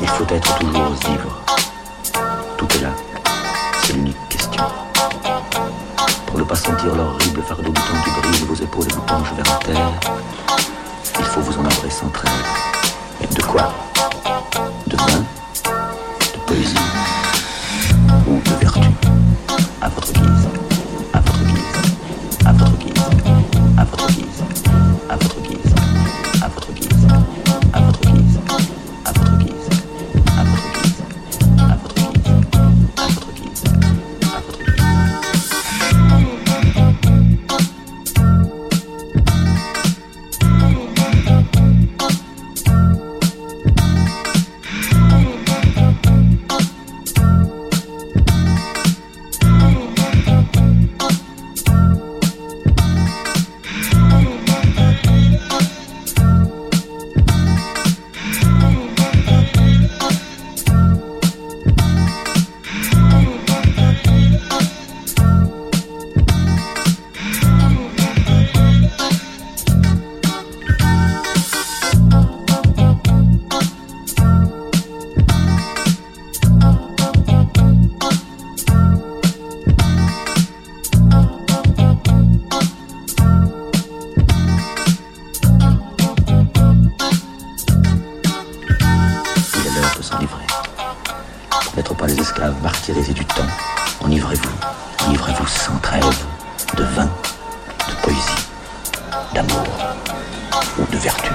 Il faut être toujours ivre. Tout est là. C'est l'unique question. Pour ne pas sentir l'horrible fardeau du temps qui brise vos épaules et vous penche vers la terre, il faut vous en avoir sans trêve. Mais de quoi? De vin De poésie? Ou de vertu? À votre guise. N'être pas les esclaves martyrisés du temps, enivrez-vous, enivrez-vous sans trêve de vin, de poésie, d'amour ou de vertu.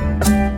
Bye.